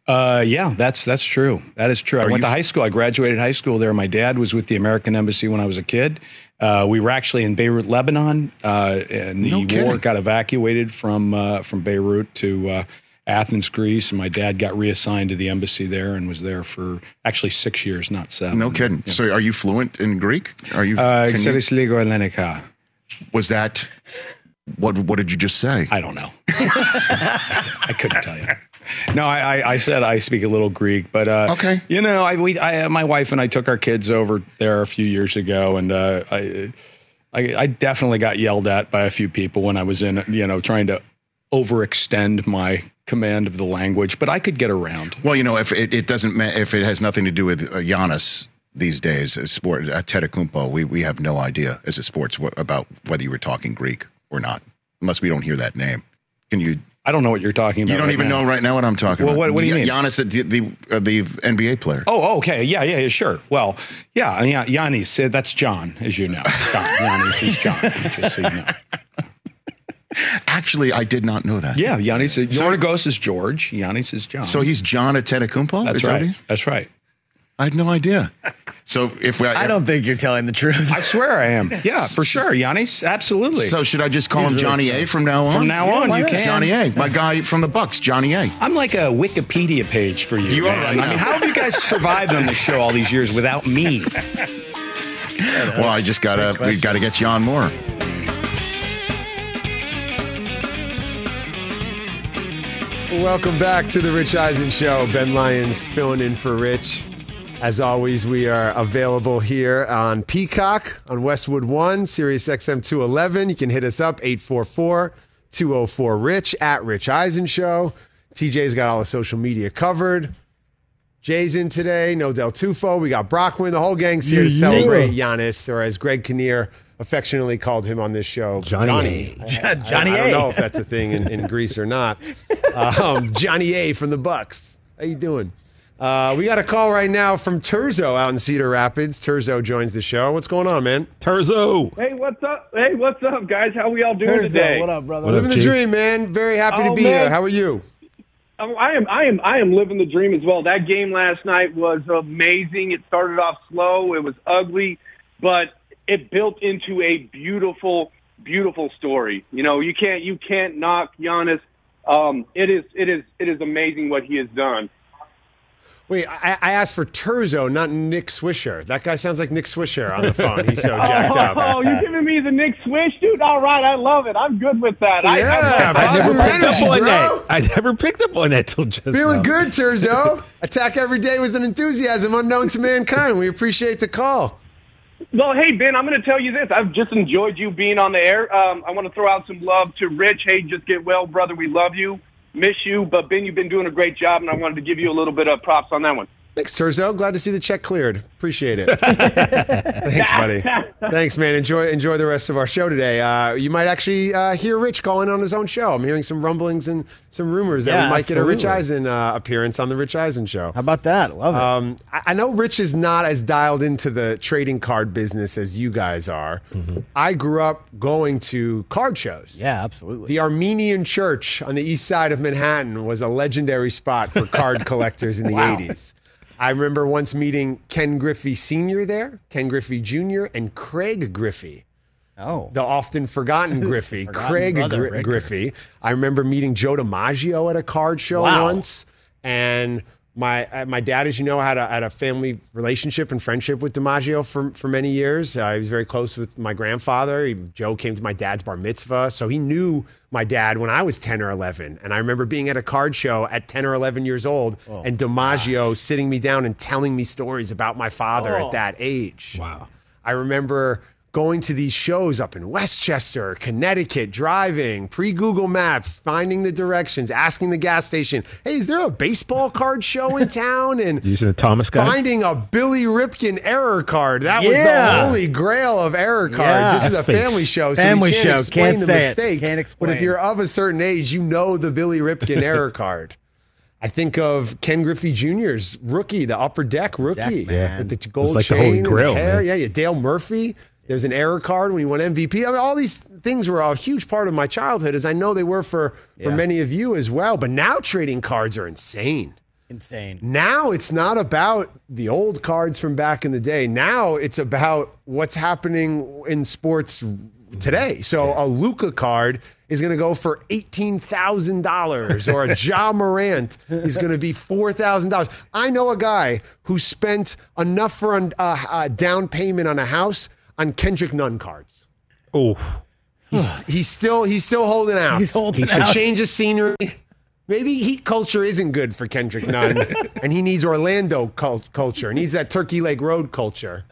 Uh, yeah, that's that's true. That is true. I went to high school. I graduated high school there. My dad was with the American Embassy when I was a kid. Uh, we were actually in Beirut, Lebanon, uh, and the No war got evacuated from uh, from Beirut to uh, Athens, Greece. And my dad got reassigned to the embassy there and was there for actually six years, not seven. No kidding. So, are you fluent in Greek? Are you? Uh, you- was that? What What did you just say? I don't know. I couldn't tell you. No, I, I, I said I speak a little Greek, but uh, Okay. You know, I, we, I, my wife and I took our kids over there a few years ago, and uh, I, I, I definitely got yelled at by a few people when I was in, you know, trying to overextend my command of the language, but I could get around. Well, you know, if it, it doesn't, ma- if it has nothing to do with uh, Giannis these days, as sport Antetokounmpo, we we have no idea as a sports what, about whether you were talking Greek or not, unless we don't hear that name. Can you? I don't know what you're talking about. You don't right even now. know right now what I'm talking Well, about. what- what do you mean? Giannis, the the, uh, the NBA player. Oh, okay. Yeah, yeah, yeah, sure. Well, yeah, yeah, Yanis, uh, that's John, as you know. John, Yanis is John, just so you know. Actually, I did not know that. Yeah, Yanis is, So- is George, Yanis is John. So he's John Antetokounmpo. that's Is right. he's- That's right. I had no idea. So if we, I don't think you're telling the truth. I swear I am. Yeah, for sure. Yanis, absolutely. So should I just call He's him really Johnny A from now on? From now on, why you not? can. Johnny A, my guy from the Bucks, Johnny A. I'm like a Wikipedia page for you. You are man. right I now. mean, how have you guys survived on the show all these years without me? Well, I just gotta we gotta get you on more. Welcome back to the Rich Eisen Show. Ben Lyons filling in for Rich. As always, we are available here on Peacock on Westwood One, Sirius XM 211. You can hit us up 844 204 Rich at Rich Eisen Show. TJ's got all the social media covered. Jay's in today. No Del Tufo. We got Brockman. The whole gang's here to celebrate Giannis, or as Greg Kinnear affectionately called him on this show, Johnny I- I- Johnny I, don't know if that's a thing in, in Greece or not. Um, Johnny A from the Bucks. How you doing? Uh, we got a call right now from Terzo out in Cedar Rapids. Terzo joins the show. What's going on, man? Terzo. Hey, what's up? Hey, what's up, guys? How we all doing Terzo, today? what up, brother? What up, Living the G? dream, man. Very happy to Oh, be man. here. How are you? Um, I am, I am, I am living the dream as well. That game last night was amazing. It started off slow. It was ugly, but it built into a beautiful, beautiful story. You know, you can't, you can't knock Giannis Um, it is it is it is amazing what he has done. Wait, I, I asked for Turzo, not Nick Swisher. That guy sounds like Nick Swisher on the phone. He's so jacked oh, up. Oh, you're giving me the Nick Swish, dude. All right, I love it. I'm good with that. I, Yeah, I, I never positive picked up on bro. that. I never picked up on that till just Feeling now. good, Turzo. Attack every day with an enthusiasm unknown to mankind. We appreciate the call. Well, hey Ben, I'm going to tell you this. I've just enjoyed you being on the air. Um, I want to throw out some love to Rich. Hey, just get well, brother. We love you, miss you. But Ben, you've been doing a great job, and I wanted to give you a little bit of props on that one. Thanks, Turzo. Glad to see the check cleared. Appreciate it. Thanks, buddy. Thanks, man. Enjoy enjoy the rest of our show today. Uh, you might actually uh, hear Rich calling on his own show. I'm hearing some rumblings and some rumors that Yeah, we might get a Rich absolutely. Eisen uh, appearance on the Rich Eisen show. How about that? Love it. Um, I I know Rich is not as dialed into the trading card business as you guys are. I grew up going to card shows. Yeah, absolutely. The Armenian Church on the east side of Manhattan was a legendary spot for card collectors in the Wow. 80s. I remember once meeting Ken Griffey Sr. there, Ken Griffey Jr., and Craig Griffey. Oh. The often forgotten Griffey, Forgotten Craig brother, Gri- Griffey. I remember meeting Joe DiMaggio at a card show Wow. once. And my uh, my dad, as you know, had a, had a family relationship and friendship with DiMaggio for, for many years. Uh, he was very close with my grandfather. He, Joe came to my dad's bar mitzvah. So he knew my dad when I was 10 or 11. And I remember being at a card show at 10 or 11 years old Oh, and DiMaggio sitting me down and telling me stories about my father Oh. at that age. Wow. I remember going to these shows up in Westchester, Connecticut, driving, pre Google Maps, finding the directions, asking the gas station, hey, is there a baseball card show in town? And Using the Thomas Guide. finding a Billy Ripken error card. That was the holy grail of error cards. Yeah. This is a family show, so Family can't show. explain Can't the it. mistake. Can't explain. But if you're of a certain age, you know the Billy Ripken error card. I think of Ken Griffey Jr.'s rookie, the upper deck rookie, man. with the gold like the chain Holy and Grail, hair. man. Yeah, yeah. Dale Murphy. There's an error card when you won MVP. I mean, all these things were a huge part of my childhood, as I know they were for for Yeah. many of you as well. But now trading cards are insane. Insane. Now it's not about the old cards from back in the day. Now it's about what's happening in sports today. So a Luka card is going to go for eighteen thousand dollars, or a Ja Morant is going to be four thousand dollars. I know a guy who spent enough for a uh, uh, down payment on a house on Kendrick Nunn cards. Oh, He's, he's still he's still holding out. He's holding out. he should out. change his scenery. Maybe heat culture isn't good for Kendrick Nunn, and he needs Orlando cul- culture. He needs that Turkey Lake Road culture,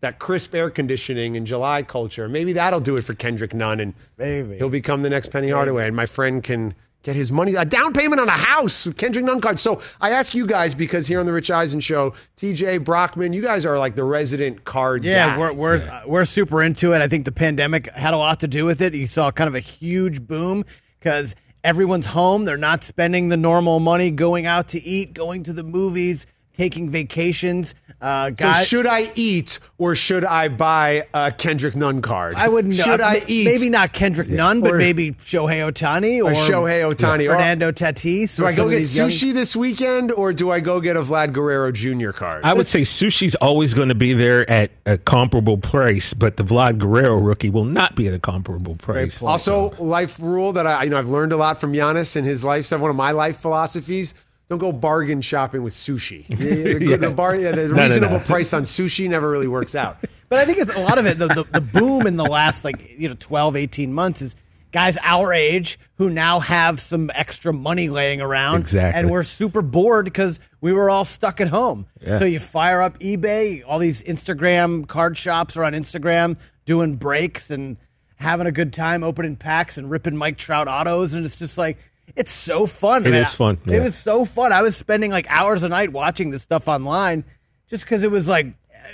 that crisp air conditioning in July culture. Maybe that'll do it for Kendrick Nunn, and Maybe. he'll become the next Penny Hardaway. And my friend can get his money, a down payment on a house with Kendrick Nunn cards. So I ask you guys because here on the Rich Eisen Show, TJ Brockman, you guys are like the resident card. Yeah, guys. we're we're uh, we're super into it. I think the pandemic had a lot to do with it. You saw kind of a huge boom because everyone's home. They're not spending the normal money going out to eat, going to the movies, taking vacations. Uh, So should I eat or should I buy a Kendrick Nunn card? I wouldn't. Should uh, I eat? Maybe not Kendrick Nunn, but Or- maybe Shohei Ohtani or, Or Shohei Ohtani. Or- Fernando Tatis. Do or I go get these young- sushi this weekend or do I go get a Vlad Guerrero Jr. card? I would say sushi's always going to be there at a comparable price, but the Vlad Guerrero rookie will not be at a comparable price. also, life rule that I you know I've learned a lot from Giannis and his lifestyle. One of my life philosophies: don't go bargain shopping with sushi. The, the- the bar, yeah, the No, no, reasonable no. price on sushi never really works out. But I think it's a lot of it. The, the, the boom in the last like you know 12, 18 months is guys our age who now have some extra money laying around, Exactly. and we're super bored because we were all stuck at home. Yeah. So you fire up eBay, all these Instagram card shops are on Instagram doing breaks and having a good time opening packs and ripping Mike Trout autos, and it's just like. It's so fun. It man. is fun, It was so fun. I was spending like hours a night watching this stuff online just because it was like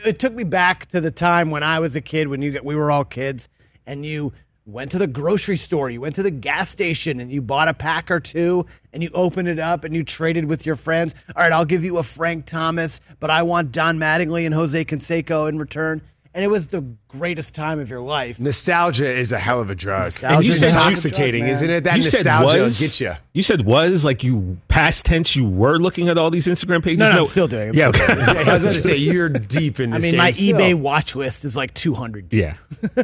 it took me back to the time when I was a kid when you get we were all kids and you went to the grocery store, you went to the gas station and you bought a pack or two and you opened it up and you traded with your friends. All right, I'll give you a Frank Thomas, but I want Don Mattingly and Jose Canseco in return. And it was the greatest time of your life. Nostalgia is a hell of a drug. Nostalgia And you said a hell intoxicating, drug, isn't it? That you said nostalgia will was, get you. You said was like you past tense. You were looking at all these Instagram pages. No, no, I'm still doing it. Yeah, okay. doing it. I was going to say you're deep in I this. mean, game my still. eBay watch list is like 200. yeah.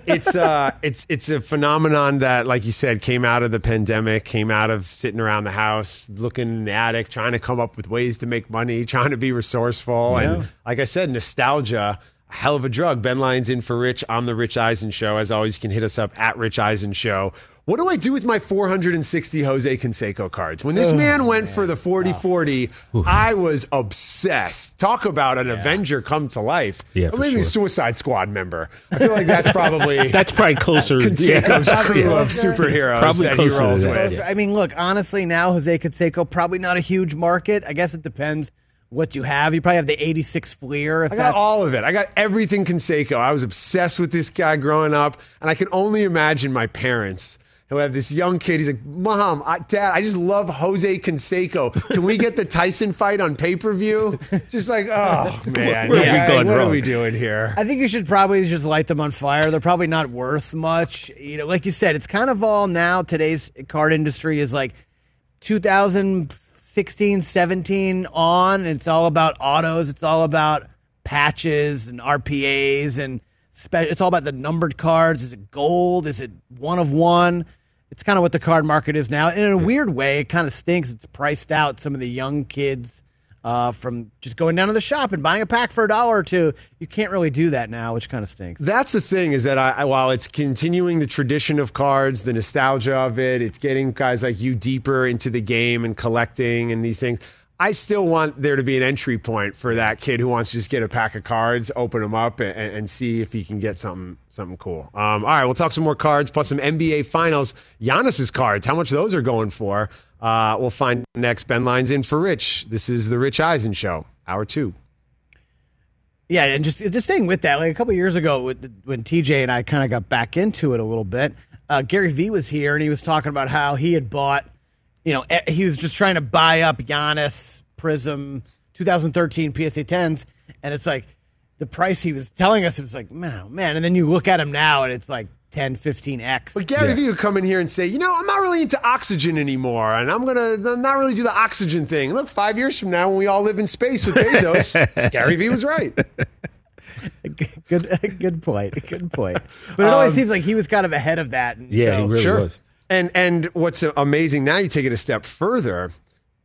it's uh it's it's a phenomenon that like you said came out of the pandemic came out of sitting around the house looking in the attic trying to come up with ways to make money trying to be resourceful Yeah. and like i said nostalgia a hell of a drug ben lyons in for rich i'm the rich eisen show as always you can hit us up at rich eisen show what do I do with my 460 Jose Canseco cards? When this Oh, man went for the 40 40, I was obsessed. Talk about an Avenger come to life. Yeah, or for maybe sure. a Suicide Squad member. I feel like that's probably That's probably closer. Canseco's yeah. crew Yeah. of superheroes Probably that closer to rolls with. I mean, look, honestly, now Jose Canseco probably not a huge market. I guess it depends what you have. You probably have the 86 Fleer. I got all of it. I got everything Canseco. I was obsessed with this guy growing up, and I can only imagine my parents who have this young kid. He's like, "Mom, I, Dad, I just love Jose Canseco. Can we get the Tyson fight on pay per view?" Just like, oh man, Where have we yeah, what wrong? are we doing here? I think you should probably just light them on fire. They're probably not worth much. You know, like you said, it's kind of all now. Today's card industry is like 2016, 17 on. It's all about autos. It's all about patches and RPAs and spe- it's all about the numbered cards. Is it gold? Is it one of one? It's kind of what the card market is now. And in a weird way, it kind of stinks. It's priced out some of the young kids uh, from just going down to the shop and buying a pack for a dollar or two. You can't really do that now, which kind of stinks. That's the thing is that I, I- while it's continuing the tradition of cards, the nostalgia of it, it's getting guys like you deeper into the game and collecting and these things. I still want there to be an entry point for that kid who wants to just get a pack of cards, open them up, and, and see if he can get something something cool. Um, all right, we'll talk some more cards plus some NBA Finals. Giannis's cards, how much those are going for? Uh, we'll find next. Ben Lyons in for Rich. This is the Rich Eisen Show, hour two. Yeah, and just just staying with that, like a couple years ago, when TJ and I kind of got back into it a little bit, uh, Gary Vee was here and he was talking about how he had bought, you know, eh, he was just trying to buy up Giannis Prizm 2013 PSA 10s, and it's like the price he was telling us, it was like, man, oh man, and then you look at him now and it's like 10, 15x. But Gary Vee would come in here and say, you know, I'm not really into oxygen anymore, and I'm gonna not really do the oxygen thing. Look, five years from now, when we all live in space with Bezos, Gary Vee was right. good, good point, good point. But it always Um, seems like he was kind of ahead of that. And so- sure. And and what's amazing now, you take it a step further,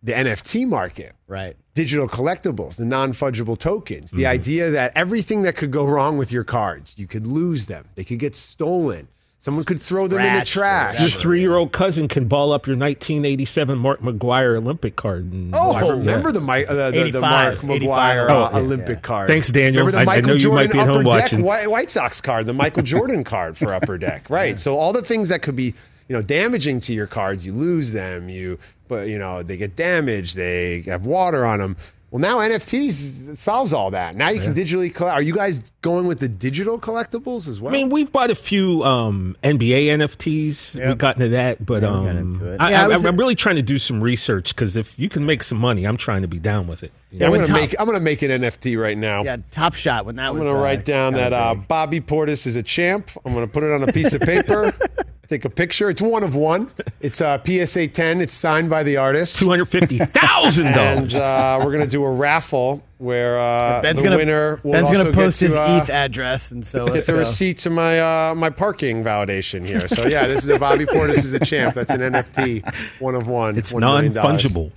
the NFT market, right? Digital collectibles, the non fungible tokens, the Mm-hmm. idea that everything that could go wrong with your cards, you could lose them, they could get stolen, someone could throw them in the trash. Your three-year-old cousin can ball up your 1987 Mark McGwire Olympic card. And Oh, I remember the, Mi- uh, the, the, the Mark McGwire uh, Oh, yeah. Olympic card. Thanks, Daniel. Remember the I- I Michael know you Jordan might be at home Upper Deck watching. White, White Sox card, the Michael Jordan card for Upper Deck, right? So all the things that could be you know damaging to your cards, you lose them. You but you know they get damaged. They have water on them. Well, now NFTs solves all that. Now you can digitally collect. Are you guys going with the digital collectibles as well? I mean, we've bought a few um, NBA NFTs. We've gotten to that, but Yeah, um, got into it. I, Yeah, I I, was- am really trying to do some research because if you can make some money, I'm trying to be down with it. Yeah, I'm gonna make I'm gonna make an NFT right now. Yeah, Top Shot when that was I'm gonna uh, write down that uh. Bobby Portis is a champ. I'm gonna put it on a piece of paper. Take a picture. It's one of one. It's uh, PSA 10. It's signed by the artist. Two hundred fifty thousand And dollars. uh, we're gonna do a raffle where uh, Ben's the gonna winner will Ben's gonna post get his uh, ETH address, and so it's let's the go. receipt to my uh, my parking validation here. So yeah, this is a Bobby Portis is a champ. That's an NFT, one of one. It's $1 million. non-fungible.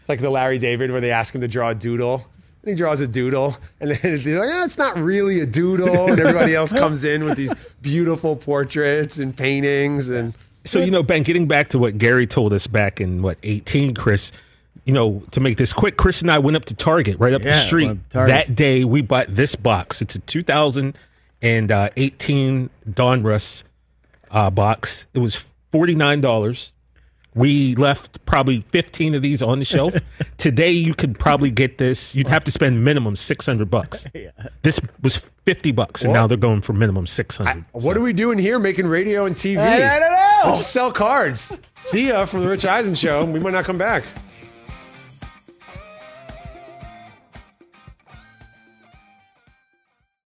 It's like the Larry David where they ask him to draw a doodle. And he draws a doodle, and then they're like, "Eh, "It's not really a doodle." And everybody else comes in with these beautiful portraits and paintings, and So you know, Ben, getting back to what Gary told us back in what 18, Chris. You know, to make this quick, Chris and I went up to Target right up the street. well, That day, we bought this box. It's a 2018 Donruss uh, box. It was forty nine dollars. We left probably 15 of these on the shelf. Today, you could probably get this. You'd have to spend minimum 600 bucks. This was 50 bucks, and Well, now they're going for minimum 600. what are we doing here? Making radio and TV? I- I don't know. Let's just sell cards. See ya from the Rich Eisen show. We might not come back.